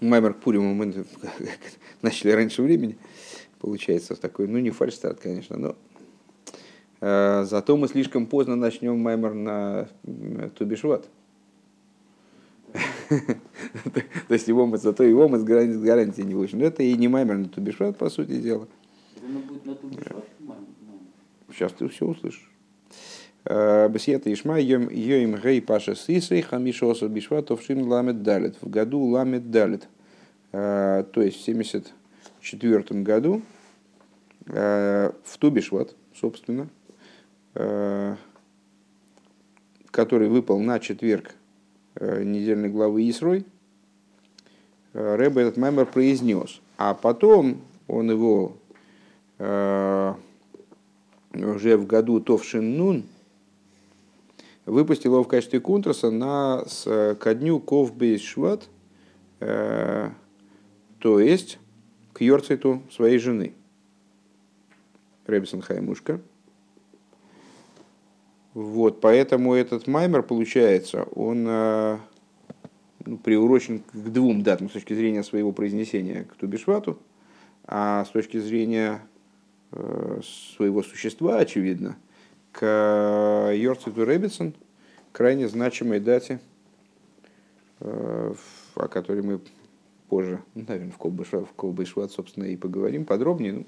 Маймер к Пуриму мы начали раньше времени. Получается такой, ну не фальстарт, конечно, но э, зато мы слишком поздно начнем Маймер на Тубишват. То есть его мы, зато его мы с гарантией не выучим. Это и не Маймер на Тубишват, по сути дела. Сейчас ты все услышишь. Э, Бесета Ишма Йоим Гей Паша Сисей Хамишоса Бишва Товшин Ламет Далит. В году Ламет Далит. Э, то есть в 74 году э, в Тубишват, собственно, который выпал на четверг недельной главы Исрой, Рэбе этот мемор произнес. А потом он его уже в году Товшин Нун, выпустил его в качестве контраса на, с, ко дню Ковбейс Шват, э, то есть к Йорциту своей жены. Рэбисон Хаймушка. Вот, поэтому этот маймер, получается, он э, ну, приурочен к двум датам с точки зрения своего произнесения к Тубишвату, а с точки зрения э, своего существа, очевидно – к Йорциту Рэббитсон, крайне значимой дате, э, о которой мы позже, ну, наверное, в Колбышват, в Колбышват, собственно, и поговорим подробнее. Ну,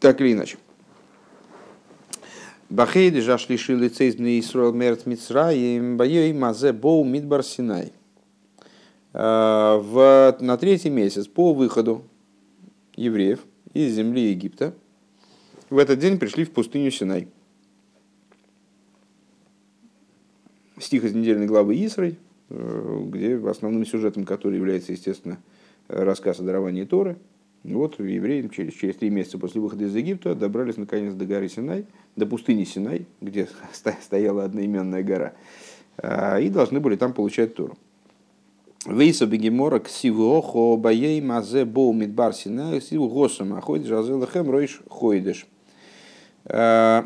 так или иначе. Бахейды жашли шили цейзны Исруэл мерт Мицраим, боей мазе боу мидбар Синай. Э, в, на третий месяц по выходу евреев из земли Египта – в этот день пришли в пустыню Синай. Стих из недельной главы Исрой, э, где основным сюжетом который является, естественно, рассказ о даровании Торы. Вот евреи через, через три месяца после выхода из Египта добрались наконец до горы Синай, до пустыни Синай, где стояла одноименная гора, э, и должны были там получать Тору. Вейса бегемора к сивуохо баей мазе боу мидбар синай сиву госом аходиш азелахем ройш хойдеш. Э,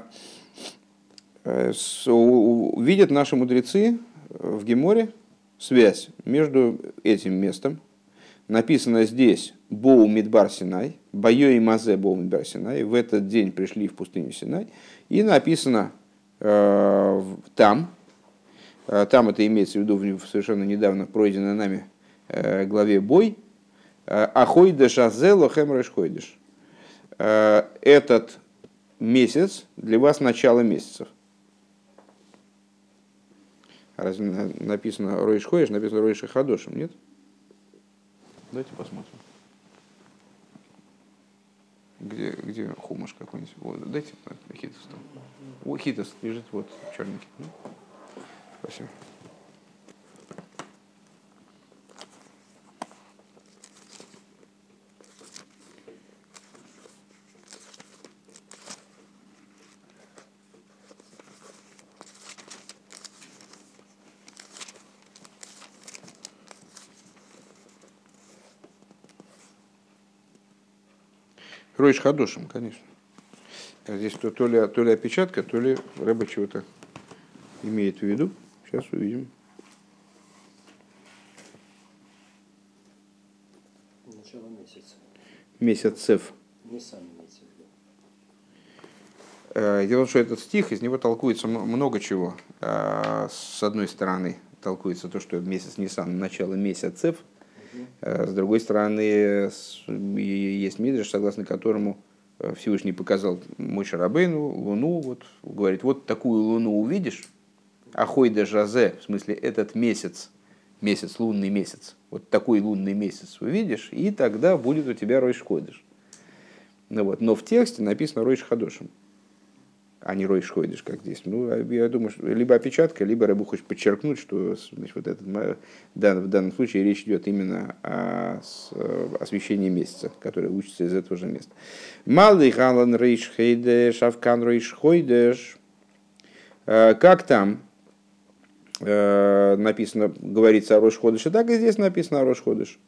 э, видят наши мудрецы в Геморе связь между этим местом, написано здесь Боу Мидбар Синай, Байо и Мазе Боу Мидбар Синай, в этот день пришли в пустыню Синай, и написано э, там, э, там это имеется в виду в совершенно недавно пройденной нами э, главе Бой, Ахойдеш Азело Хемрэш Хойдеш. Этот месяц для вас начало месяцев. Разве написано Ройш Хоеш, написано Ройш Хадошем, нет? Давайте посмотрим. Где, где хумаш какой-нибудь? Вот, дайте хитос там. О, хитос лежит вот черненький. Спасибо. Ройш Хадошим, конечно. Здесь то, то, ли, то ли опечатка, то ли рыба чего-то имеет в виду. Сейчас увидим. Начало месяца. Месяцев. Не сам месяц. Э, дело в том, что этот стих, из него толкуется много чего. Э, с одной стороны, толкуется то, что месяц Нисан, начало месяцев – с другой стороны, есть мидриш, согласно которому э, Всевышний показал Мойша Рабейну луну, вот, говорит, вот такую луну увидишь, ахой де жазе, в смысле этот месяц, месяц, лунный месяц, вот такой лунный месяц увидишь, и тогда будет у тебя Ройш Ходыш. Ну, вот. Но в тексте написано Ройш Хадошем а не Рой Шхойдиш, как здесь. Ну, а я думаю, что либо опечатка, либо Рабу хочет подчеркнуть, что значит, вот этот, в данном случае речь идет именно о освещении месяца, которое учится из этого же места. Малый Галан Рейш Хейдеш, Авкан Рейш Хойдеш. Э, как там э, написано, говорится о Рош Ходыше, так и здесь написано о Рош Ходыш.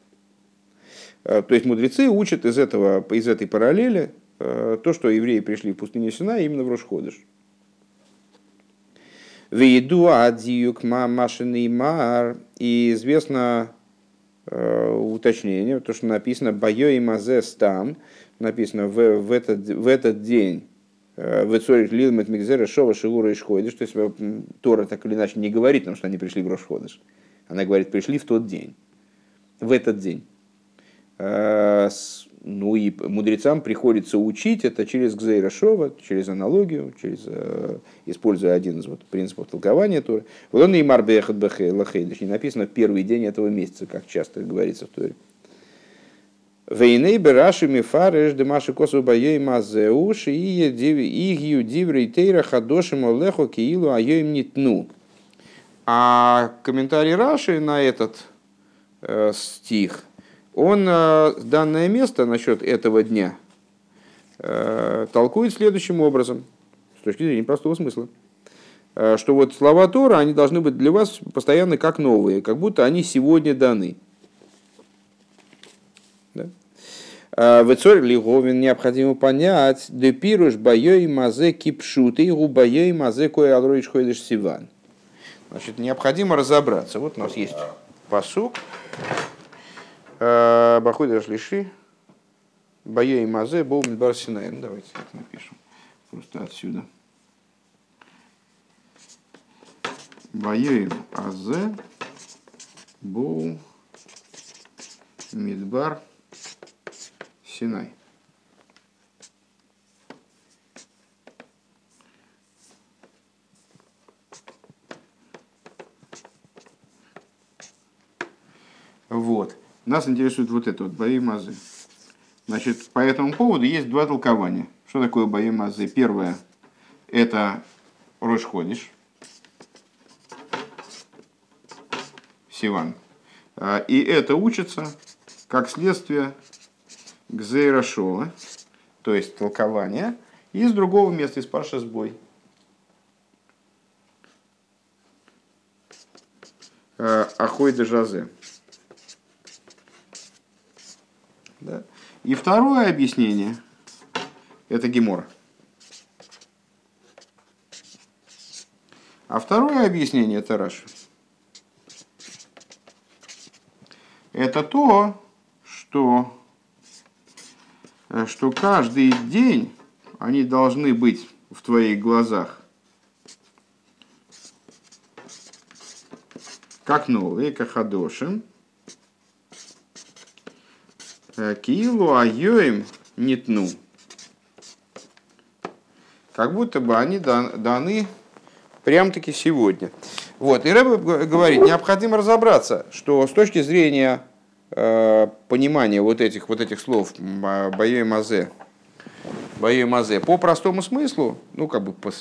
Э, то есть мудрецы учат из, этого, из этой параллели Э, то, что евреи пришли в пустыню Сина именно в Рошходыш. Вейду адиюк машины мар. И известно э, уточнение, то, что написано «Байо и мазе стам», написано в, в, этот, в этот день в Эцорик Лилмет Мигзера Шова Шигура и Шходиш, то есть Тора так или иначе не говорит нам, что они пришли в Рошходиш. Она говорит, пришли в тот день, в этот день. Ну и мудрецам приходится учить это через Гзейра Шова, через аналогию, через, э, используя один из вот принципов толкования Торы. Вот он и Марбехат Лахейдыш, не написано первый день этого месяца, как часто говорится в Торе. Вейней бераши мифареш демаши косу баей мазеуш и игью диврей тейра хадошим олехо киилу айоим нитну. А комментарий Раши на этот э, стих – он э, данное место насчет этого дня э, толкует следующим образом, с точки зрения простого смысла, э, что вот слова Тора, они должны быть для вас постоянно как новые, как будто они сегодня даны. В Эцоре Лиговин необходимо понять, де пируш боей мазе кипшуты и губоей мазе кое алроич ходишь сиван. Значит, необходимо разобраться. Вот у нас есть посук, Э, Бахуй Шлиши, Бае и Мазе, Боу Мидбар Синай. Ну, давайте так напишем. Просто отсюда. Бае Азе, Боу Мидбар Синай. Вот. Нас интересует вот это вот, бои мазы. Значит, по этому поводу есть два толкования. Что такое бои мазы? Первое, это Рошходиш, Сиван. А, и это учится как следствие Гзейра Шова, то есть толкование, из другого места, из Парша Сбой. Ахой де Жазе. Да? И второе объяснение – это Гемор. А второе объяснение – это Раши. Это то, что, что каждый день они должны быть в твоих глазах как новые, как хадошим – Киилу айоим нетну. Как будто бы они даны прям-таки сегодня. Вот. И Рэб говорит, необходимо разобраться, что с точки зрения э, понимания вот этих, вот этих слов «бое мазе», «бое мазе», по простому смыслу, ну, как бы по,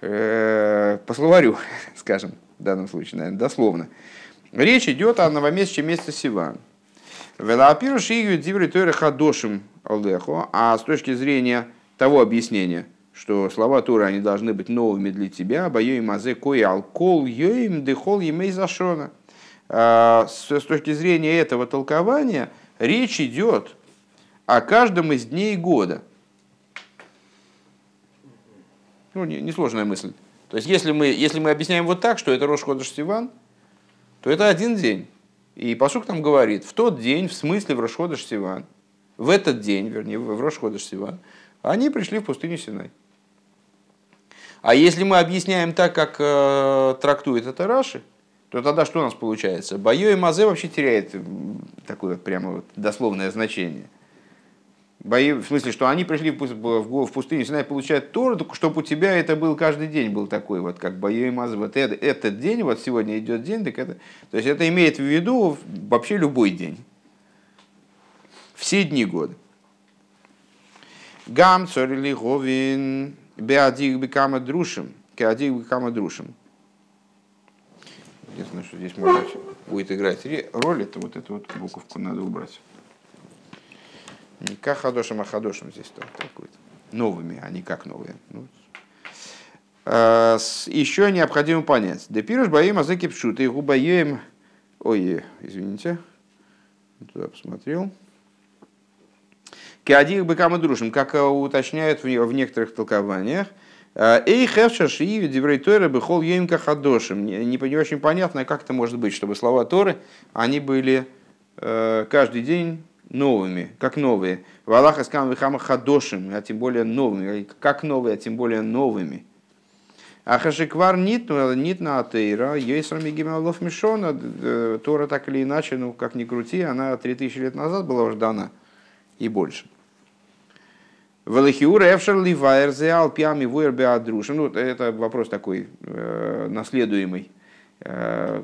э, по словарю, скажем, в данном случае, наверное, дословно, речь идет о новомесячном месяце Сиван. Велапиру шию диври тойра хадошим алдехо, а с точки зрения того объяснения, что слова Тура, они должны быть новыми для тебя, бою и мазе кой алкол йоим дехол емей зашона. А, с точки зрения этого толкования речь идет о каждом из дней года. Ну, несложная не мысль. То есть, если мы, если мы объясняем вот так, что это Рош Ходыш Сиван, то это один день. И Пасук там говорит, в тот день, в смысле в Рошходыш Сиван, в этот день, вернее, в Рошходыш Сиван, они пришли в пустыню Синай. А если мы объясняем так, как э, трактует это Раши, то тогда что у нас получается? Байо и Мазе вообще теряет такое прямо вот дословное значение. Бои, в смысле, что они пришли в пустыню Синай получают Тору, чтобы у тебя это был каждый день был такой, вот как и Маз. Вот это, этот день, вот сегодня идет день, так это, то есть это имеет в виду вообще любой день. Все дни года. Гам цорили говин беадик бекама друшим, кеадик бекама друшим. Единственное, что здесь может будет играть роль, это вот эту вот буковку надо убрать. Не как хадошим, а хадошим здесь толкует. Новыми, а не как новые. Ну, а, еще необходимо понять. Депируш боим азеки пшут. И губаем... Ой, извините. Туда посмотрел. Кеадих быкам дружим, как уточняют в некоторых толкованиях. Эй, хевша шииви диврей Торы бихол емка хадошим. Не, не очень понятно, как это может быть, чтобы слова Торы, они были каждый день новыми, как новые. В Аллаха скам вихама хадошим, а тем более новыми. Как новые, а тем более новыми. А хашиквар нит, нит на атеира, ейсрами гималов мишона, э, Тора так или иначе, ну как ни крути, она 3000 лет назад была уже дана и больше. Велихиур Эвшер Ливайер Зеал Пьями Вуэр Беадрушин. Ну, это вопрос такой э, наследуемый. Э,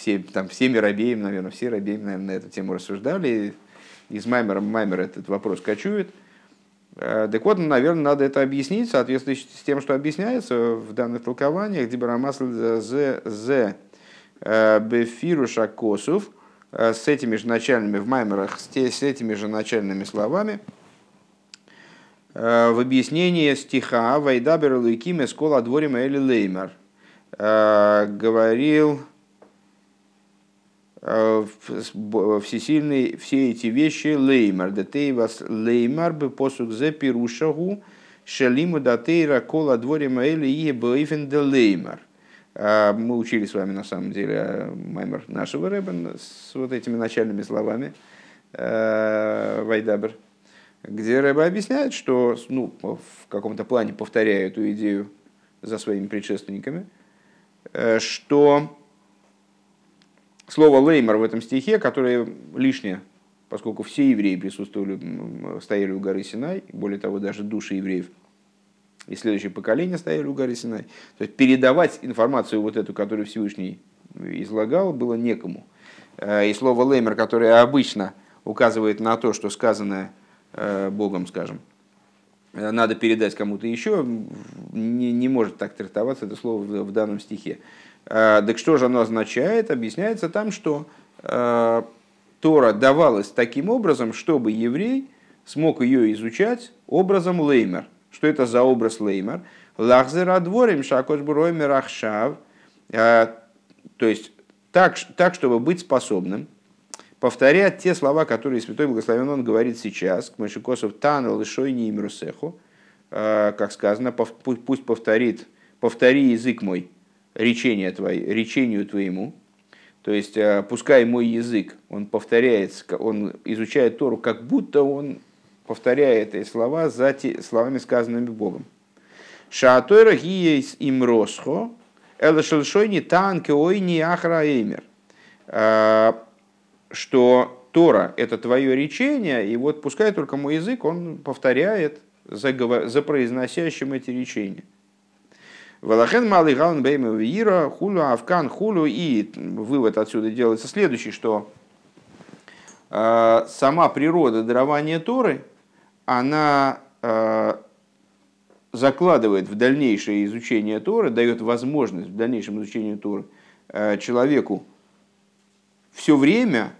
все, там, всеми рабеем, наверное, все рабеем, наверное, на эту тему рассуждали. Из Маймера Маймер этот вопрос кочует. Э, так вот, наверное, надо это объяснить в соответствии с тем, что объясняется в данных толкованиях. Дибарамасл з з э, бефируша косов э, с этими же начальными в Маймерах, с этими же начальными словами в объяснении стиха «Вайдабер луиким эскола дворим эли леймер» говорил Э, всесильный все эти вещи леймар, детейвас леймар бы посук зе пирушагу шелиму датейра кола дворе маэли и бэйфен де леймар. Э, мы учили с вами на самом деле э, маймер нашего рэба с вот этими начальными словами Вайдабер, где рэба объясняет, что ну, в каком-то плане повторяя эту идею за своими предшественниками, что слово леймер в этом стихе, которое лишнее, поскольку все евреи присутствовали, стояли у горы Синай, более того, даже души евреев и следующее поколение стояли у горы Синай. То есть передавать информацию вот эту, которую Всевышний излагал, было некому. Э, и слово леймер, которое обычно указывает на то, что сказанное э, Богом, скажем, э, надо передать кому-то еще, не, не может так трактоваться это слово в, в данном стихе. Э, так что же оно означает? Объясняется там, что э, Тора давалась таким образом, чтобы еврей смог ее изучать образом леймер. Что это за образ леймер? Лахзера дворим шакош буроймер. Э, то есть так, так, чтобы быть способным повторять те слова, которые Святой Благословен Он говорит сейчас, к Машикосов Тана Лышойни и как сказано, пусть повторит, повтори язык мой, речение твое, речению твоему. То есть, э, пускай мой язык, он повторяется, он изучает Тору, как будто он повторяет эти слова за те, словами, сказанными Богом. Шаатойра гиес им росхо, элашельшойни танке ойни ахра эймер. Э, что Тора – это твое речение, и вот пускай только мой язык, он повторяет за, за произносящим эти речения. Валахен малый галан бейма вира хулю авкан хулю. И вывод отсюда делается следующий, что э, сама природа дарования Торы, она э, закладывает в дальнейшее изучение Торы, дает возможность в дальнейшем изучению Торы э, человеку все время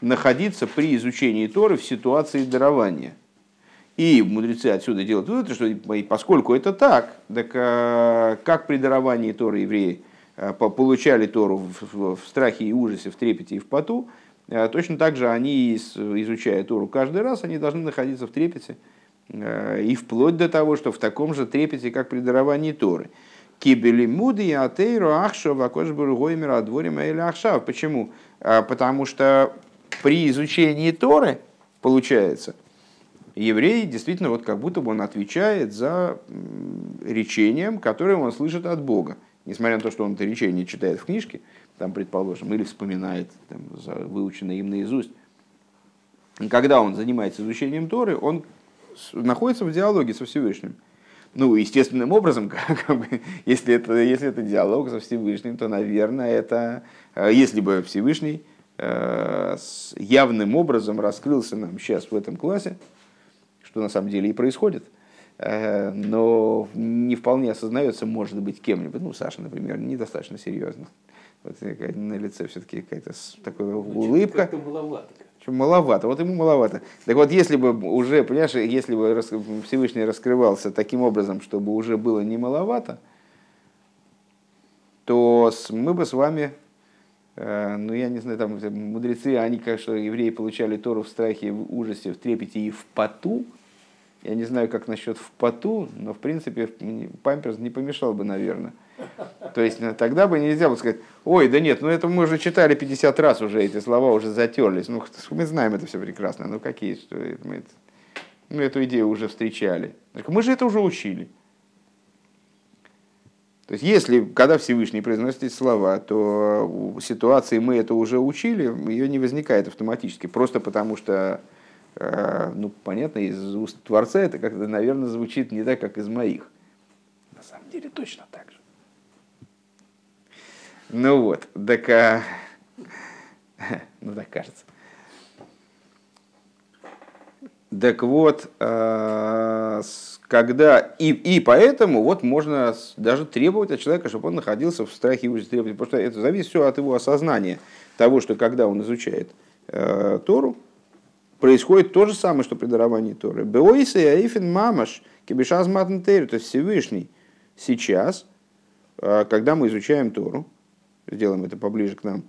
находиться при изучении Торы в ситуации дарования – и мудрецы отсюда делают вывод, что поскольку это так, так э, как при даровании Торы евреи э, получали Тору в страхе и ужасе, в трепете и в поту, э, точно так же они, изучая Тору каждый раз, они должны находиться в трепете и вплоть до того, что в таком же трепете, как при даровании Торы. Кибели муды и атейру ахшо вакош бургоймер адворим или ахшав. Почему? Потому что при изучении Торы, получается, еврей действительно вот как будто бы он отвечает за речением, которое он слышит от Бога. Несмотря на то, что он это речение читает в книжке, там, предположим, или вспоминает там, выученное им наизусть. Когда он занимается изучением Торы, он находится в диалоге со Всевышним. Ну, естественным образом, как бы, если, это, если это диалог со Всевышним, то, наверное, это, э, если бы Всевышний э, явным образом раскрылся нам сейчас в этом классе, что на самом деле и происходит, э, но не вполне осознается, может быть, кем-нибудь. Ну, Саша, например, недостаточно серьезно. Вот на лице все-таки какая-то такая улыбка. Как-то маловато. Маловато, вот ему маловато. Так вот, если бы уже, понимаешь, если бы Всевышний раскрывался таким образом, чтобы уже было не маловато, то мы бы с вами, э, ну я не знаю, там мудрецы, они, конечно, евреи получали Тору в страхе, в ужасе, в трепете и в поту, я не знаю, как насчет в поту, но в принципе памперс не помешал бы, наверное. То есть ну, тогда бы нельзя было сказать, ой, да нет, ну это мы уже читали 50 раз уже, эти слова уже затерлись. Ну, мы знаем это все прекрасно. Ну какие, что мы это, ну, эту идею уже встречали. Мы же это уже учили. То есть, если, когда Всевышний произносит эти слова, то в ситуации мы это уже учили, ее не возникает автоматически, просто потому что, э, ну, понятно, из уст Творца это как-то, наверное, звучит не так, как из моих. На самом деле точно так же. Ну вот, так, а... ну так кажется. Так вот, а, когда и, и поэтому вот можно даже требовать от человека, чтобы он находился в страхе и ужасе требовать, потому что это зависит все от его осознания того, что когда он изучает э, Тору, происходит то же самое, что при даровании Торы. Беойса и Аифин Мамаш, Кибишаз Матнтейр, то есть Всевышний сейчас, э, когда мы изучаем Тору, сделаем это поближе к нам,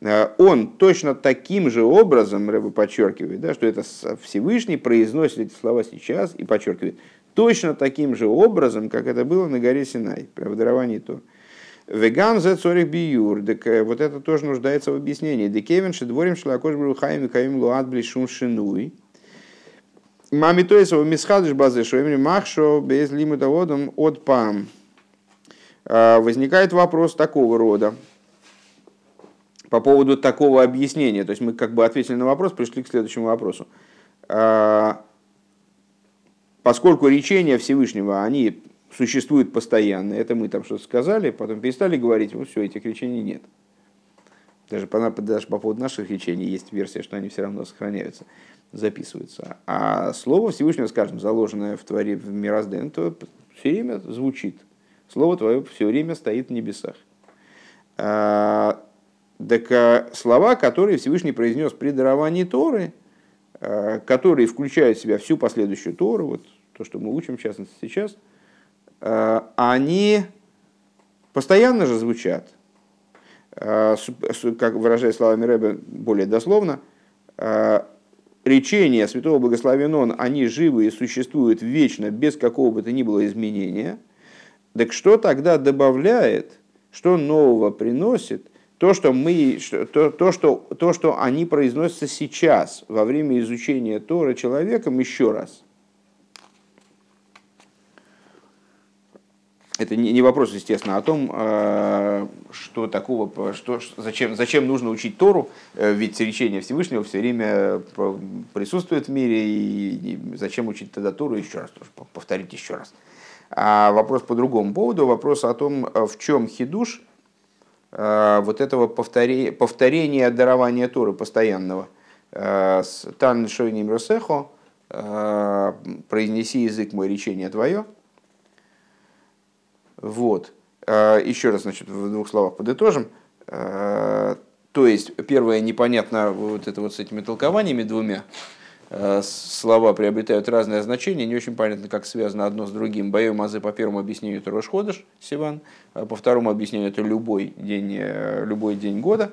э, он точно таким же образом, Рэба подчеркивает, да, что это Всевышний произносит эти слова сейчас и подчеркивает, точно таким же образом, как это было на горе Синай, при даровании Тор. Вегам за цорих биюр, так э, вот это тоже нуждается в объяснении. Декевен шедворим шлакош брухаем и каим луат блишун шинуй. Мами то есть мисхадыш базы шоемри махшо без лимутоводом от пам. А, возникает вопрос такого рода по поводу такого объяснения. То есть мы как бы ответили на вопрос, пришли к следующему вопросу. А, поскольку речения Всевышнего, они существуют постоянно, это мы там что-то сказали, потом перестали говорить, вот все, этих речений нет. Даже по, даже по поводу наших речений есть версия, что они все равно сохраняются, записываются. А слово Всевышнего, скажем, заложенное в творе в мироздании, то все время звучит. Слово твое все время стоит в небесах. А, так а, слова, которые Всевышний произнес при даровании Торы, Э, которые включают в себя всю последующую Тору, вот то, что мы учим, в частности, сейчас, они постоянно же звучат. Э, как выражая словами Рэбе более дословно, речения святого благословен он, они живы и существуют вечно, без какого бы то ни было изменения. Так что тогда добавляет, что нового приносит то, что, мы, то, то, что, то, что они произносятся сейчас, во время изучения Тора человеком, еще раз. Это не, вопрос, естественно, о том, э, что такого, что, зачем, зачем нужно учить Тору, э, ведь речение Всевышнего все время присутствует в мире, и зачем учить тогда Тору еще раз, повторить еще раз. А вопрос по другому поводу, вопрос о том, э, в чем хидуш – Э, вот этого повторения, повторения дарования Торы постоянного. Э, Тан шойним росехо, э, произнеси язык мой, речение твое. Вот. Еще раз, значит, в двух словах подытожим. То есть, первое, непонятно вот это вот с этими толкованиями двумя. Э, слова приобретают разное значение, не очень понятно, как связано одно с другим. Боем азы по первому объяснению это Рошходыш, Сиван, а по второму объяснению это любой день, э, любой день года.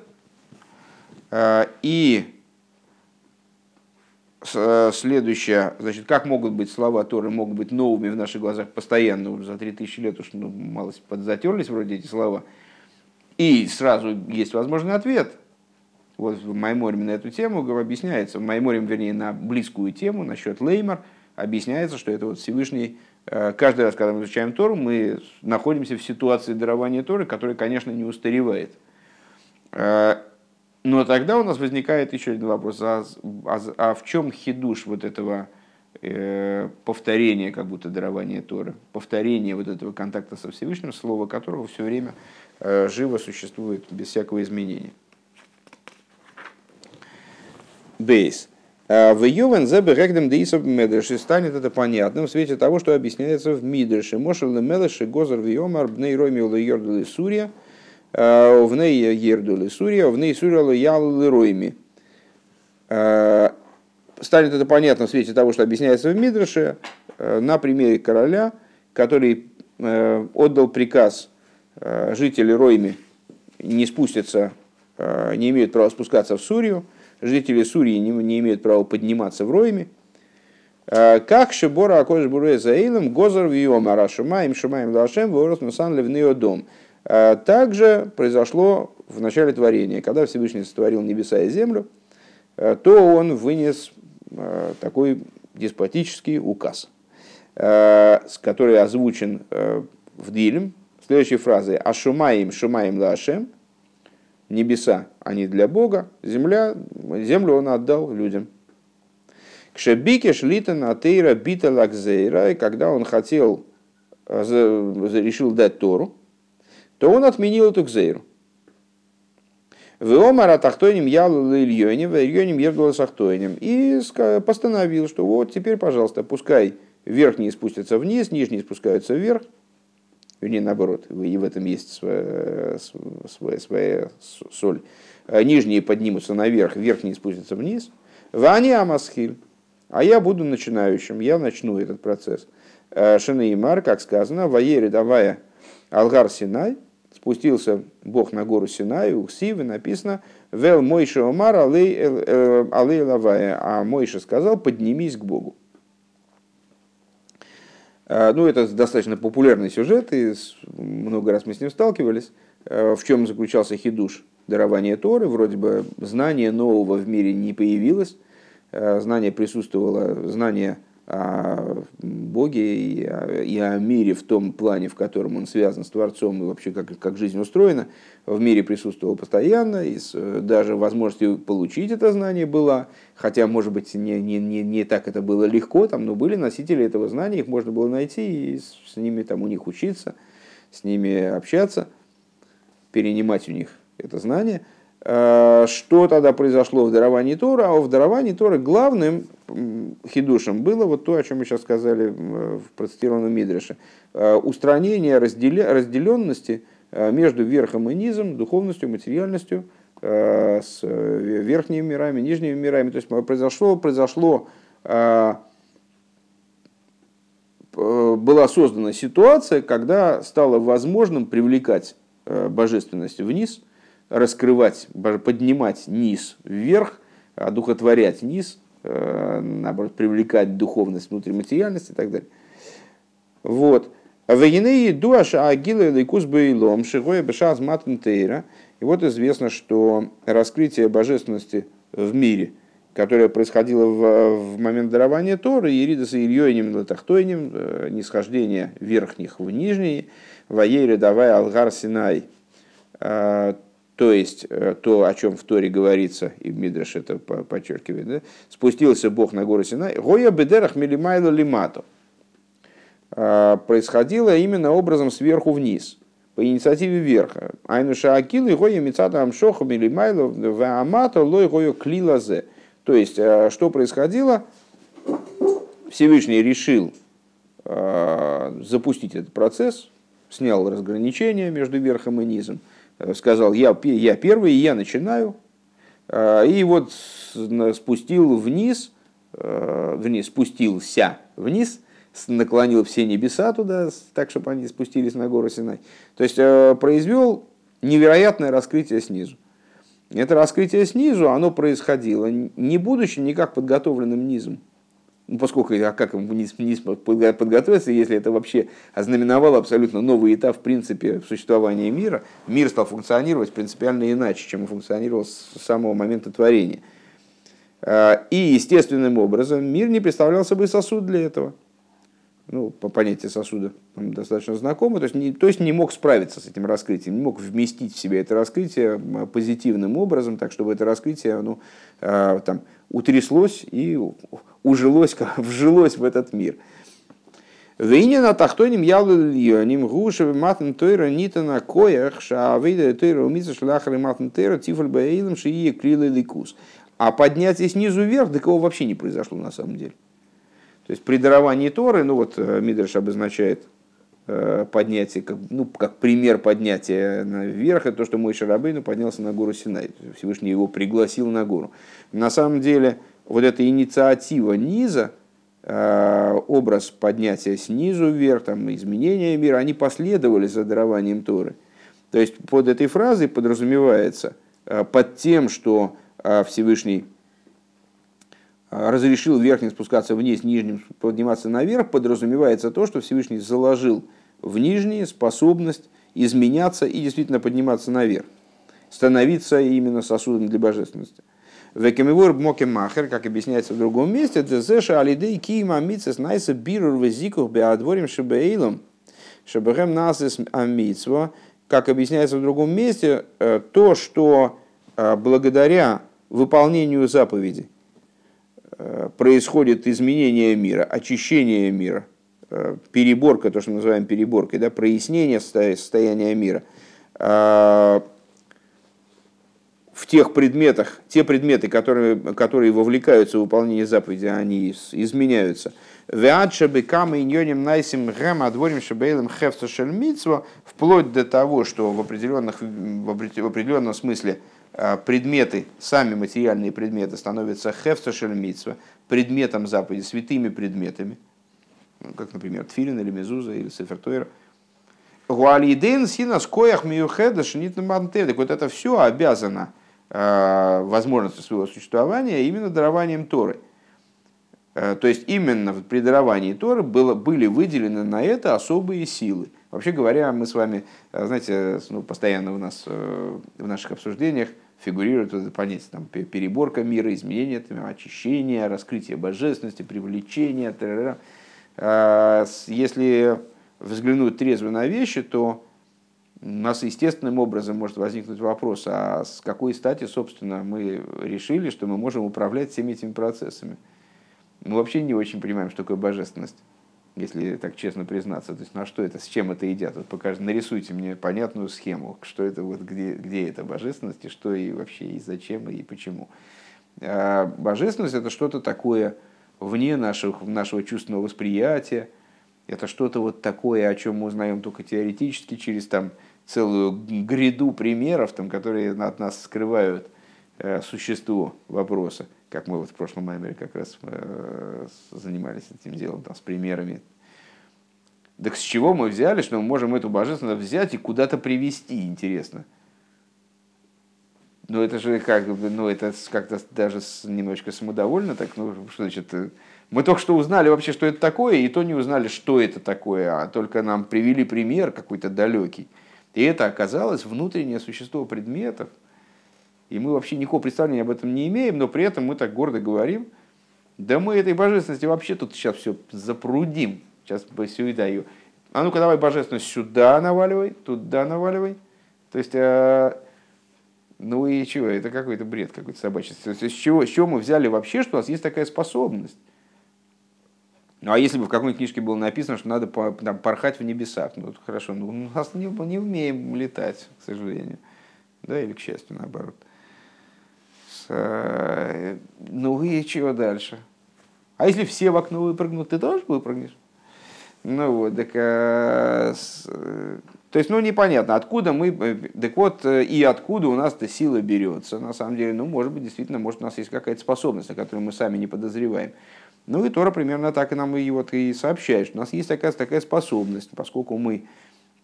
И следующее, значит, как могут быть слова Торы, могут быть новыми в наших глазах постоянно, уже за 3000 лет уж ну, малость подзатерлись вроде эти слова. И сразу есть возможный ответ – вот в Майморем на эту тему объясняется, в Майморем, вернее, на близкую тему, насчет Леймар, объясняется, что это вот Всевышний, э, каждый раз, когда мы изучаем Тору, мы находимся в ситуации дарования Торы, которая, конечно, не устаревает. Э, но тогда у нас возникает еще один вопрос, а, а, а в чем хидуш вот этого э, повторения как будто дарования Торы, повторения вот этого контакта со Всевышним, слово которого все время живо существует без всякого изменения. Бейс. А в Ювен зебе регдем дейсов медрши станет это понятным в свете того, что объясняется в Мидрше. Мошел мелеши гозар виомар бней роми ула йордули сурья, а, в ней ердули сурья, в ней сурья ялули ройми. Станет это понятно в свете того, что объясняется в Мидрше, на примере короля, который отдал приказ жители Ройми не спустятся, не имеют права спускаться в Сурию, жители Сурии не, имеют права подниматься в Ройме. А, как Шибора Акош Буре Заилом Гозар Виома Рашумаем Шумаем Лашем Ворос Нусан Левнео Дом. Также произошло в начале творения, когда Всевышний сотворил небеса и землю, то он вынес такой деспотический указ, который озвучен в Дилем, следующей фразой «Ашумаим шумаим лашем» небеса, они для Бога, земля, землю он отдал людям. Кшебике шлитен атеира бита лакзейра, и когда он хотел, э, решил дать Тору, то он отменил эту кзейру. Веомара тахтойним ялу ильоним, ильоним евдула сахтойним. И постановил, что вот теперь, пожалуйста, пускай верхние спустятся вниз, нижние спускаются вверх, вернее, наоборот, и в этом есть своя, своя, своя соль. А нижние поднимутся наверх, верхние спустятся вниз. Вани Амасхиль. А я буду начинающим, я начну этот процесс. Э, Шанеймар, как сказано, Ваере давая Алгар Синай, спустился Бог на гору Синай, у Сивы написано, Вел Мойша Омар Алей э, Лавая, а Мойша сказал, поднимись к Богу. А, ну, это достаточно популярный сюжет, и много раз мы с ним сталкивались. А, в чем заключался хидуш дарования Торы? Вроде бы знание нового в мире не появилось, а, знание присутствовало, знание о Боге и о, и о мире в том плане, в котором он связан с Творцом и вообще как, как жизнь устроена, в мире присутствовал постоянно, и с, даже возможностью получить это знание была, хотя, может быть, не, не, не, не так это было легко, там, но были носители этого знания, их можно было найти и с, с ними там у них учиться, с ними общаться, перенимать у них это знание – что тогда произошло в даровании Тора? А в даровании Тора главным хидушем было вот то, о чем мы сейчас сказали в процитированном Мидреше. Э, устранение разделенности э, между верхом и низом, духовностью, материальностью, с верхними мирами, нижними мирами. То есть произошло, произошло была создана ситуация, когда стало возможным привлекать божественность вниз – раскрывать, поднимать низ вверх, одухотворять низ, э, наоборот, привлекать духовность, внутриматериальность и так далее. Вот. Вегинеи дуаша агила лейкус бейлом шигоя бешаз матнтейра. И вот известно, что раскрытие божественности в мире, которое происходило в, в момент дарования Торы, Иридаса Ильёйним Латахтойним, э, нисхождение верхних в нижние, Ваере давай Алгар Синай, э, то есть э, то, о чем в Торе говорится, и Мидраш это подчеркивает, да? спустился Бог на гору Синай, Гоя бедерах милимайла лимато. А, происходило именно образом сверху вниз, по инициативе верха. Айнуша Акил и Гоя Мицата Амшоха милимайла в Амато лой Гоя Клилазе. То есть, э, что происходило? Всевышний решил э, запустить этот процесс, снял разграничение между верхом и низом, сказал, я, я первый, я начинаю. А, и вот спустил вниз, э, вниз, спустился вниз, наклонил все небеса туда, так, чтобы они спустились на гору Синай. То есть э, произвел невероятное раскрытие снизу. Это раскрытие снизу, оно происходило, не будучи никак подготовленным низом. Ну, поскольку, а как ему не, не подготовиться, если это вообще ознаменовало абсолютно новый этап, в принципе, в существовании мира, мир стал функционировать принципиально иначе, чем он функционировал с самого момента творения. А, и естественным образом мир не представлял собой сосуд для этого. Ну, по понятию сосуда нам достаточно знакомо. То есть, не, то есть не мог справиться с этим раскрытием, не мог вместить в себя это раскрытие позитивным образом, так чтобы это раскрытие ну, там, утряслось и ужилось, вжилось в этот мир. Вейнина тахтоним ялульоним гушев матн тойра нита на коях шаавейда тойра умица шляхары матн тойра тифаль баэйлом шии крилы ликус. А поднятие снизу вверх, такого вообще не произошло на самом деле. То есть при даровании Торы, ну вот э, Мидриш обозначает э, поднятие, как, ну, как пример поднятия наверх, это то, что мой Шарабейну поднялся на гору Синай. Всевышний его пригласил на гору. На самом деле, вот эта инициатива низа, э, образ поднятия снизу вверх, там, изменения мира, они последовали за дарованием Торы. То есть под этой фразой подразумевается, под тем, что Всевышний разрешил верхним спускаться вниз, нижним подниматься наверх, подразумевается то, что Всевышний заложил в нижние способность изменяться и действительно подниматься наверх, становиться именно сосудом для божественности. Векемивур мокемахер, как объясняется в другом месте, дезеша алидей кима мицес найса бирур везикух беадворим шебеилом, шебехем насис амитсво, как объясняется в другом месте, э, то, что э, благодаря выполнению заповедей происходит изменение мира, очищение мира, переборка, то, что мы называем переборкой, да, прояснение состояния мира, в тех предметах, те предметы, которые, которые вовлекаются в выполнение заповеди, они изменяются. Вплоть до того, что в, определенных, в определенном смысле предметы, сами материальные предметы становятся хефтошельмитсва, предметом заповеди, святыми предметами, ну, как, например, тфилин или мезуза или сефертойра. Гуалидейн синас коях миюхеда мантелик. Вот это все обязано Э, возможности своего существования именно дарованием Торы. Э, то есть именно при даровании Торы было, были выделены на это особые силы. Вообще говоря, мы с вами, э, знаете, ну, постоянно у нас в наших обсуждениях фигурирует это понятие там, переборка мира, изменение, там, очищение, раскрытие божественности, привлечение. Если взглянуть трезво на вещи, то у нас естественным образом может возникнуть вопрос, а с какой стати, собственно, мы решили, что мы можем управлять всеми этими процессами. Мы вообще не очень понимаем, что такое божественность, если так честно признаться. То есть, на что это, с чем это едят? Вот покажите, нарисуйте мне понятную схему, что это, вот, где, где это божественность, и что и вообще, и зачем, и почему. А божественность – это что-то такое вне наших, нашего чувственного восприятия, это что-то вот такое, о чем мы узнаем только теоретически через там, целую гряду примеров, там, которые от нас скрывают э, существо вопроса, как мы вот в прошлом маймере как раз э, занимались этим делом, там, с примерами. Так с чего мы взяли, что мы можем эту божественность взять и куда-то привести, интересно? Ну, это же как ну, это как-то даже немножечко самодовольно, так, ну, что значит, э, мы только что узнали вообще, что это такое, и то не узнали, что это такое, а только нам привели пример какой-то далекий. И это оказалось внутреннее существо предметов. И мы вообще никакого представления об этом не имеем, но при этом мы так гордо говорим, да мы этой божественности вообще тут сейчас все запрудим. Сейчас сюда ее. А ну-ка давай божественность сюда наваливай, туда наваливай. То есть, э, ну и чего, это какой-то бред какой-то собачий. То есть, с чего, с чего мы взяли вообще, что у нас есть такая способность? Ну а если бы в какой-нибудь книжке было написано, что надо там, порхать в небесах, ну хорошо, ну, у нас не, не умеем летать, к сожалению. Да, или к счастью, наоборот. Э, ну и чего дальше? А если все в окно выпрыгнут, ты тоже выпрыгнешь? Ну вот, так, а, с, то есть, ну непонятно, откуда мы, э, так вот, и откуда у нас эта сила берется, на самом деле, ну, может быть, действительно, может, у нас есть какая-то способность, о которой мы сами не подозреваем. Ну и Тора примерно так и нам и, вот, и сообщает, что у нас есть такая, такая способность, поскольку мы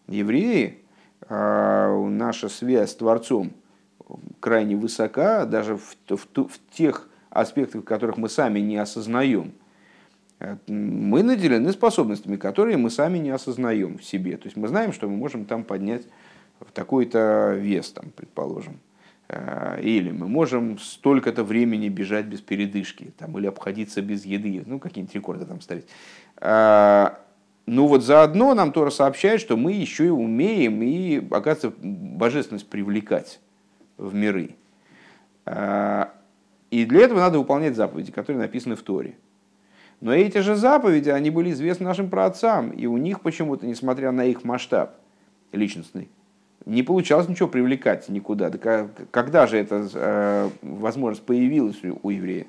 евреи, а наша связь с Творцом крайне высока, даже в, в, в тех аспектах, которых мы сами не осознаем. Мы наделены способностями, которые мы сами не осознаем в себе. То есть мы знаем, что мы можем там поднять такой-то вес, там, предположим. Э, или мы можем столько-то времени бежать без передышки, там, или обходиться без еды, ну, какие-нибудь рекорды там ставить. Э, ну вот заодно нам Тора сообщает, что мы еще и умеем и, оказывается, божественность привлекать в миры. Э, и для этого надо выполнять заповеди, которые написаны в Торе. Но эти же заповеди, они были известны нашим праотцам, и у них почему-то, несмотря на их масштаб личностный, не получалось ничего привлекать никуда. Так, когда же эта э, возможность появилась у еврея?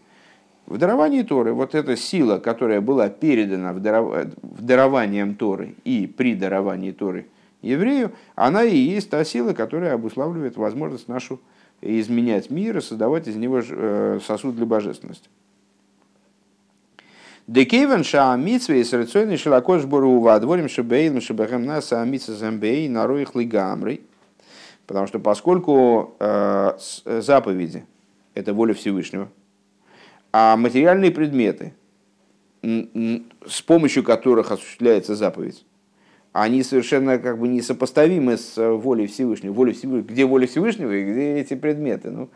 В даровании Торы вот эта сила, которая была передана в, даров... в дарованием Торы и при даровании Торы еврею, она и есть та сила, которая обуславливает возможность нашу изменять мир и создавать из него э, сосуд для божественности. Декейвен ша митсве с рацойный шелакош бору вадворим шебейлм шебехем наса митса замбей нароих лигамрей. Потому что поскольку э, заповеди – это воля Всевышнего, а материальные предметы, с помощью которых осуществляется заповедь, они совершенно как бы несопоставимы с волей Всевышнего. Воля Всевышнего. Где воля Всевышнего и где эти предметы? Ну,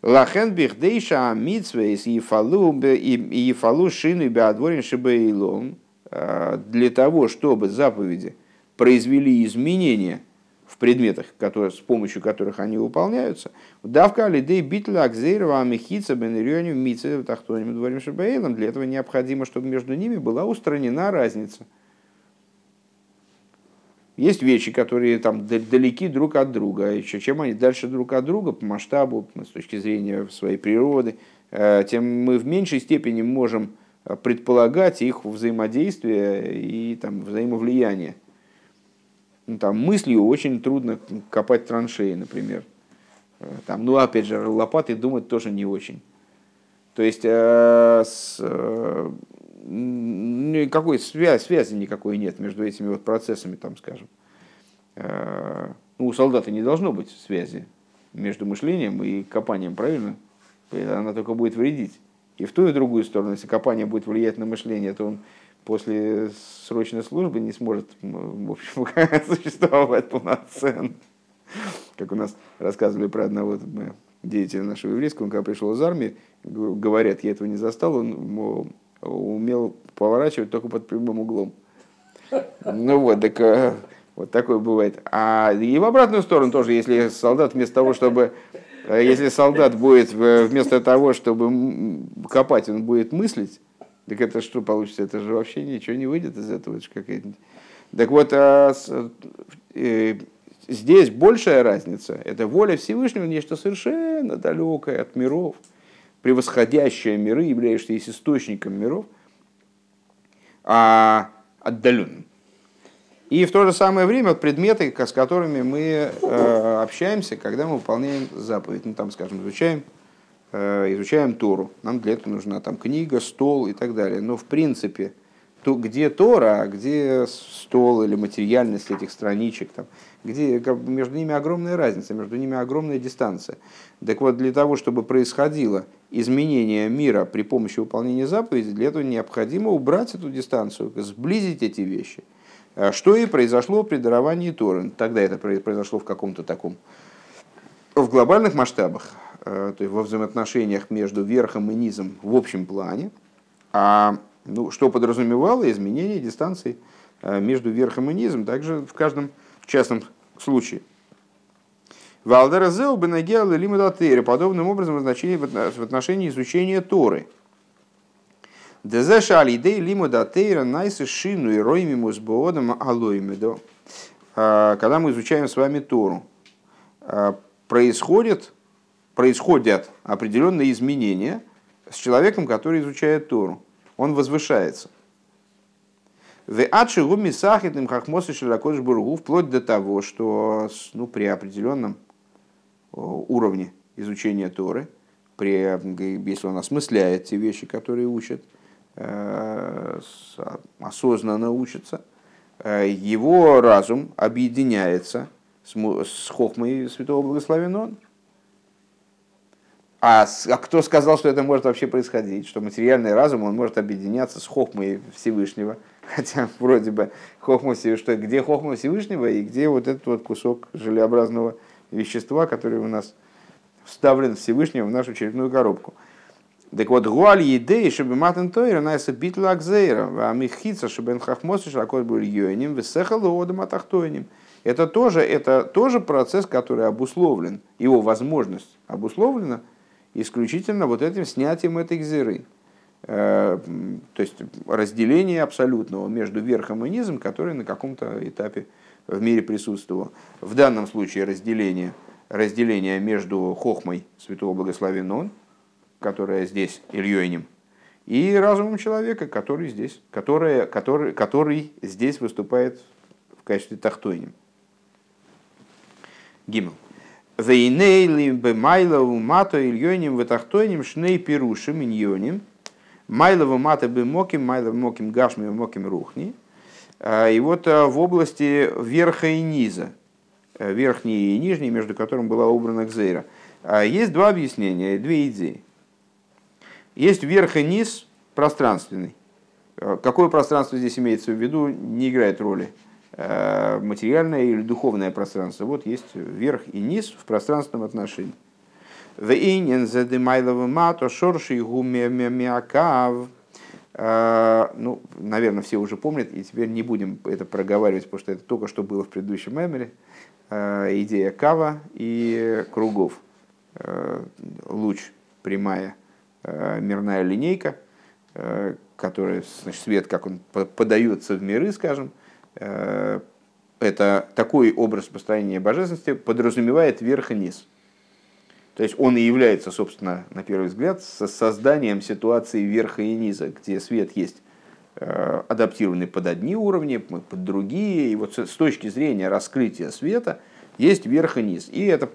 Лахен бихдейша митсвейс и ефалу шину беадворин шибейлом для того, чтобы заповеди произвели изменения в предметах, которые, с помощью которых они выполняются. Давка алидей битля акзейрова амихица бенерионим митце тахтоним дворим шибейлом. Для этого необходимо, чтобы между ними была устранена разница – есть вещи, которые там далеки друг от друга. А еще чем они дальше друг от друга по масштабу, с точки зрения своей природы, э, тем мы в меньшей степени можем э, предполагать их взаимодействие и там, взаимовлияние. Ну, там, мыслью очень трудно копать траншеи, например. Э, там, ну, опять же, лопатой думать тоже не очень. То есть, э, с, э, никакой связи, связи никакой нет между этими вот процессами, там, скажем. Э, ну, у солдата не должно быть связи между мышлением и копанием, правильно? Она только будет вредить. И в ту и в другую сторону, если копание будет влиять на мышление, то он после срочной службы не сможет в общем, существовать полноценно. Как у нас рассказывали про одного деятеля нашего еврейского, он когда пришел из армии, говорят, я этого не застал, он умел поворачивать только под прямым углом. Ну вот, так э, вот такое бывает. А и в обратную сторону тоже, если солдат вместо того, чтобы э, если солдат будет вместо того, чтобы копать, он будет мыслить, так это что получится? Это же вообще ничего не выйдет из этого. Это какая-то... Так вот, а э, здесь большая разница. Это воля Всевышнего, нечто совершенно далекое от миров превосходящее миры, являющееся источником миров, а отдаленным. И в то же самое время предметы, с которыми мы э, общаемся, когда мы выполняем заповедь. Ну, там, скажем, изучаем, э, изучаем Тору. Нам для этого нужна там книга, стол и так далее. Но в принципе, то, где Тора, а где стол или материальность этих страничек, там, где между ними огромная разница, между ними огромная дистанция. Так вот, для того, чтобы происходило изменение мира при помощи выполнения заповедей, для этого необходимо убрать эту дистанцию, сблизить эти вещи. А что и произошло при даровании Торы. Тогда это произошло в каком-то таком, в глобальных масштабах, э, то есть во взаимоотношениях между верхом и низом в общем плане, а ну, что подразумевало изменение дистанции э, между верхом и низом, также в каждом частном случае. Валдеразеу бенагел лимудатери подобным образом в отношении изучения Торы. Дезеша алидей лимудатейра найсы шину и роймимус боодам алоимедо. А, когда мы изучаем с вами Тору, а, происходит, происходят определенные изменения с человеком, который изучает Тору. Он возвышается. В адши гуми сахитным хахмосы широкодж бургу вплоть до того, что ну, при определенном уровне изучения Торы, при, если он осмысляет те вещи, которые учат, э, осознанно учится, э, его разум объединяется с хохмой Святого Благословен Он. А, а кто сказал, что это может вообще происходить? Что материальный разум он может объединяться с хохмой Всевышнего? Хотя вроде бы хохма что где хохма Всевышнего и где вот этот вот кусок желеобразного вещества, который у нас вставлен Всевышнего в нашу черепную коробку. Так вот, гуаль едей, чтобы матен тойра, найса битла акзейра, а михица, чтобы он хахмосы шакот был йоним, весехал одам атахтойним. Это тоже, это тоже процесс, который обусловлен, его возможность обусловлена исключительно вот этим снятием этой гзеры. Э, то есть разделение абсолютного между верхом и низом, которое на каком-то этапе в мире присутствовало. В данном случае разделение, разделение между хохмой святого благословен он, которая здесь Ильёйним, и разумом человека, который здесь, который, который, который здесь выступает в качестве тахтойним. Гимл. Вейнейли бемайлову мато ильоним ватахтойним шней пирушим иньоним. Майлову мата бемоким, майлову моким гашми моким рухни. А, и вот а, в области верха и низа, э, верхний и нижний, между которым была убрана Гзейра, а, есть два объяснения, две идеи. Есть верх и низ пространственный. Какое пространство здесь имеется в виду, не играет роли. Материальное или духовное пространство. Вот есть верх и низ в пространственном отношении. Вейнин задымайлова мато шорши гумемякав. Ну, наверное, все уже помнят, и теперь не будем это проговаривать, потому что это только что было в предыдущем меморе. Идея кава и кругов. Луч, прямая мирная линейка – который, значит, свет, как он подается в миры, скажем, это такой образ построения божественности подразумевает верх и низ. То есть он и является, собственно, на первый взгляд, созданием ситуации верха и низа, где свет есть э, адаптированный под одни уровни, под другие. И вот с точки зрения раскрытия света есть верх и низ. И это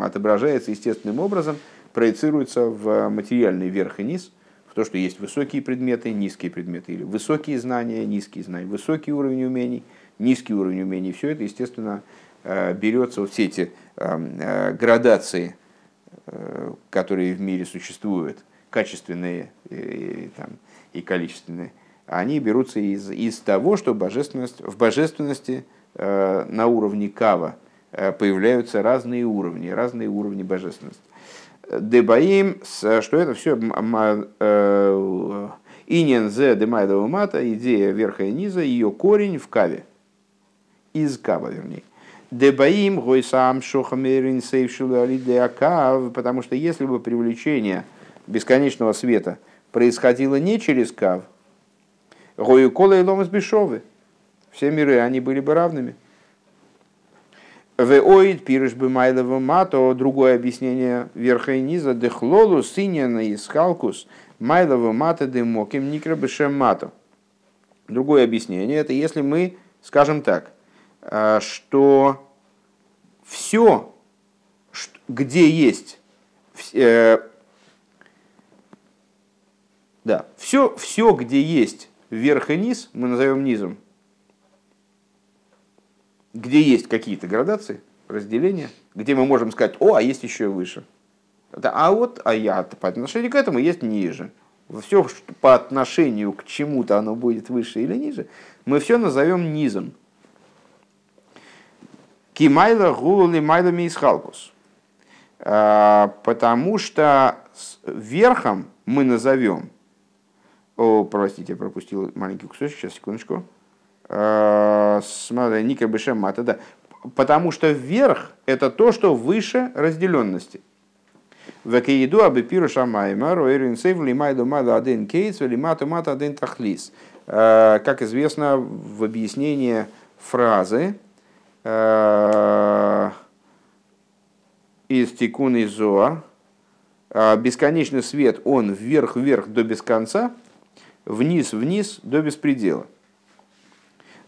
отображается естественным образом, проецируется в материальный верх и низ – в то, что есть высокие предметы, низкие предметы, или высокие знания, низкие знания, высокий уровень умений, низкий уровень умений. Все это, естественно, э, берется, вот все эти эм, э, градации, которые в мире существуют, качественные и, там, и количественные, они берутся из, из того, что божественность, в божественности на уровне кава появляются разные уровни, разные уровни божественности. Дебаим, что это все э, инин зе демайдова мата, идея верха и низа, ее корень в каве. Из кава, вернее. Дебаим гойсам шохамерин сейвшилуалидеакав, потому что если бы привлечение бесконечного света происходило не через кав, гою кола и ломас бешовы, все миры, они были бы равными. Веоид пирыш бы майлова мато, другое объяснение верха и низа, дехлолу синьяна и скалкус, майлова мата демоким никра бешем мато. Другое объяснение, это если мы скажем так, что все, где есть, э, да, все, все, где есть верх и низ, мы назовем низом, где есть какие-то градации, разделения, где мы можем сказать, о, а есть еще выше. А вот, а я по отношению к этому есть ниже. Все что по отношению к чему-то оно будет выше или ниже, мы все назовем низом. Кимайла гули майла мисхалкус. А, потому что верхом мы назовем, о, простите, я пропустил маленький кусочек, сейчас, секундочку. Э, смотри, Ника Бешем Мата, да. Потому что вверх – это то, что выше разделенности. Векеиду абипиру шамайма, роэрин сейв лимайду мада один кейс, лимату мата один тахлис. Э, как известно в объяснении фразы из Тикун и Зоа, бесконечный свет, он вверх-вверх до без конца, вниз-вниз до беспредела.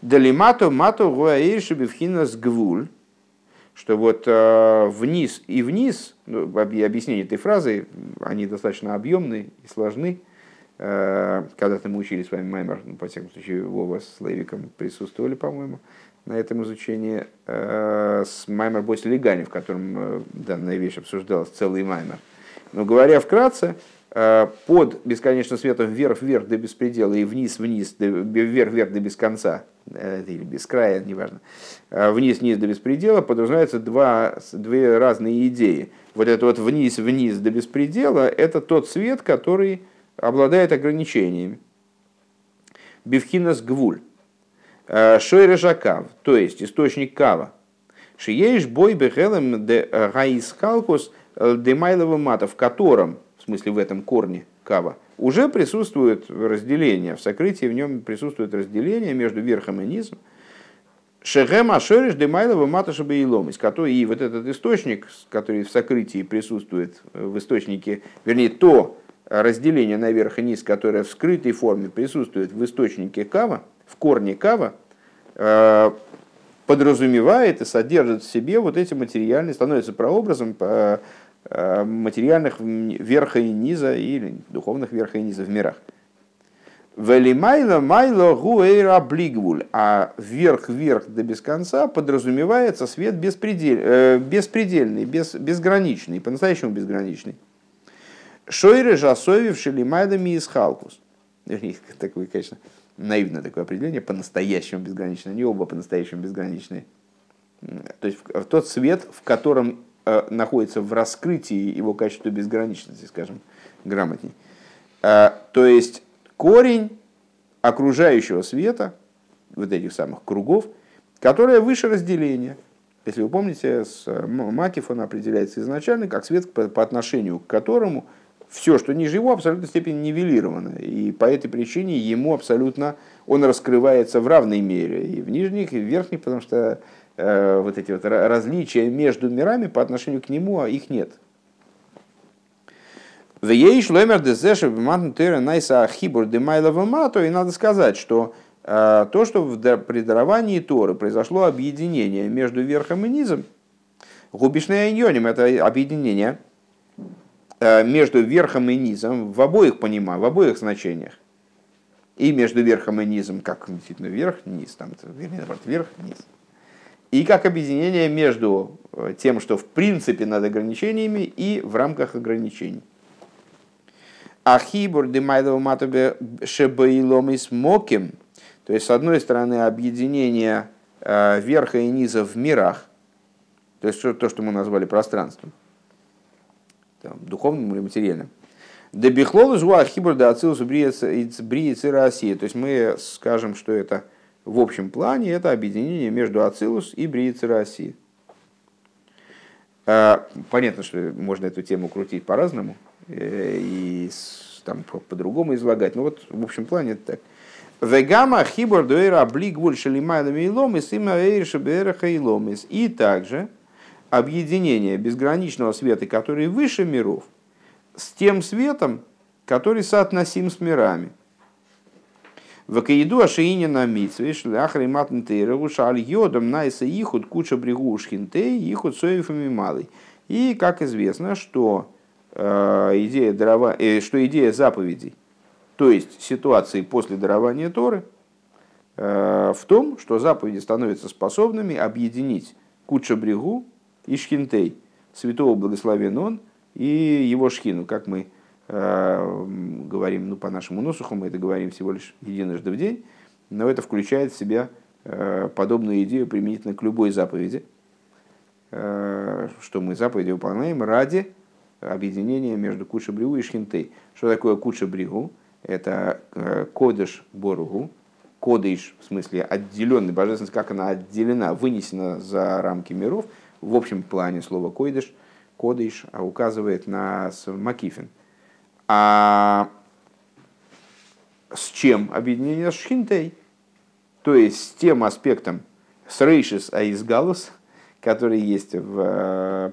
Далимато мато гуаэйши бифхинас гвуль, что вот э, вниз и вниз, ну, объяснение этой фразы, они достаточно объемны и сложны. Э, когда-то мы учили с вами Маймер, ну, по всяком случае, Вова с Левиком присутствовали, по-моему, на этом изучении, э, с Маймер Боси Легани, в котором э, данная вещь обсуждалась, целый Маймер. Но говоря вкратце, э, под бесконечным светом вверх-вверх до беспредела и вниз-вниз, вверх-вверх до без конца, или без края, неважно, вниз-вниз до беспредела, подразумеваются два, две разные идеи. Вот это вот вниз-вниз до беспредела, это тот свет, который обладает ограничениями. Бифхинас гвуль. Э, Шойра жакав, то есть источник кава. Шиеиш бой бехелем де гаискалкус демайлова мата, в котором, в смысле в этом корне кава, уже присутствует разделение, в сокрытии в нем присутствует разделение между верхом и низом. Шехем Ашериш Демайлова Маташаба и Ломис, который и вот этот источник, который в сокрытии присутствует в источнике, вернее, то разделение на верх и низ, которое в скрытой форме присутствует в источнике кава, в корне кава, э, подразумевает и содержит в себе вот эти материальные, становится прообразом Э, материальных верха и низа или духовных верха и низа в мирах. Велимайла майло гуэйра блигвуль, а вверх-вверх до без конца подразумевается свет беспредель, э, беспредельный, без, безграничный, по-настоящему безграничный. Шойры жасовив шелимайдами из халкус. такое, конечно, наивное такое определение, по-настоящему безграничное, не оба по-настоящему безграничные. То есть в тот свет, в котором э, находится в раскрытии его качества безграничности, скажем, грамотней. Э, то есть корень окружающего света, вот этих самых кругов, которое выше разделения. Если вы помните, с Макиф он определяется изначально как свет, по, по отношению к которому все, что ниже его, абсолютно степени нивелировано. И по этой причине ему абсолютно, он раскрывается в равной мере и в нижних, и в верхних, потому что э, вот эти вот различия между мирами по отношению к нему, а их нет. И надо сказать, что э, то, что в, при даровании Торы произошло объединение между верхом и низом, губишное иньоним, это объединение – между верхом и низом в обоих понимаю, в обоих значениях. И между верхом и низом, как действительно верх, низ, там, вернее, наоборот, верх, низ. И как объединение между э, тем, что в принципе над ограничениями и в рамках ограничений. Ахибур демайдова матабе шебаилом и смоким. То есть, с одной стороны, объединение э, верха и низа в мирах, то есть то, что мы назвали пространством, там, духовным или материальным. Дебихлол жуа хибр да ацилус бриец и. То есть мы скажем, что это в общем плане это объединение между Ацилус и Бриец и Россия. А, понятно, что можно эту тему крутить по-разному э, и там по-другому излагать. Но вот в общем плане это так. Вегама хибор дуэра блигвуль шалимайда мейломис и маэйрша бэрэха И также объединение безграничного света, который выше миров, с тем светом, который соотносим с мирами. В Каиду Ашиине на Митсве, Шляхри Матнтейру, Шаль Йодом, Найса Ихуд, Куча Бригушхинтей, Ихуд Соевами Малый. И, как известно, что э, идея, дарова, э, что идея заповедей, то есть ситуации после дарования Торы, э, в том, что заповеди становятся способными объединить Куча Бригу и Шхинтей, святого благословен он и его шхину, как мы э, говорим, ну, по нашему носуху, мы это говорим всего лишь единожды в день, но это включает в себя э, подобную идею применительно к любой заповеди, э, что мы заповеди выполняем ради объединения между Куча-Бригу и Шхинтей. Что такое Куча-Бригу? Это э, Кодыш Боругу, Кодыш, в смысле отделенный, божественность, как она отделена, вынесена за рамки миров – в общем плане слово койдыш, кодыш а указывает на макифин. А с чем объединение с шхинтей? То есть с тем аспектом с рейшис аизгалус, который есть в э,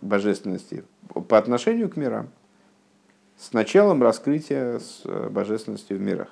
божественности по отношению к мирам, с началом раскрытия с э, божественности в мирах.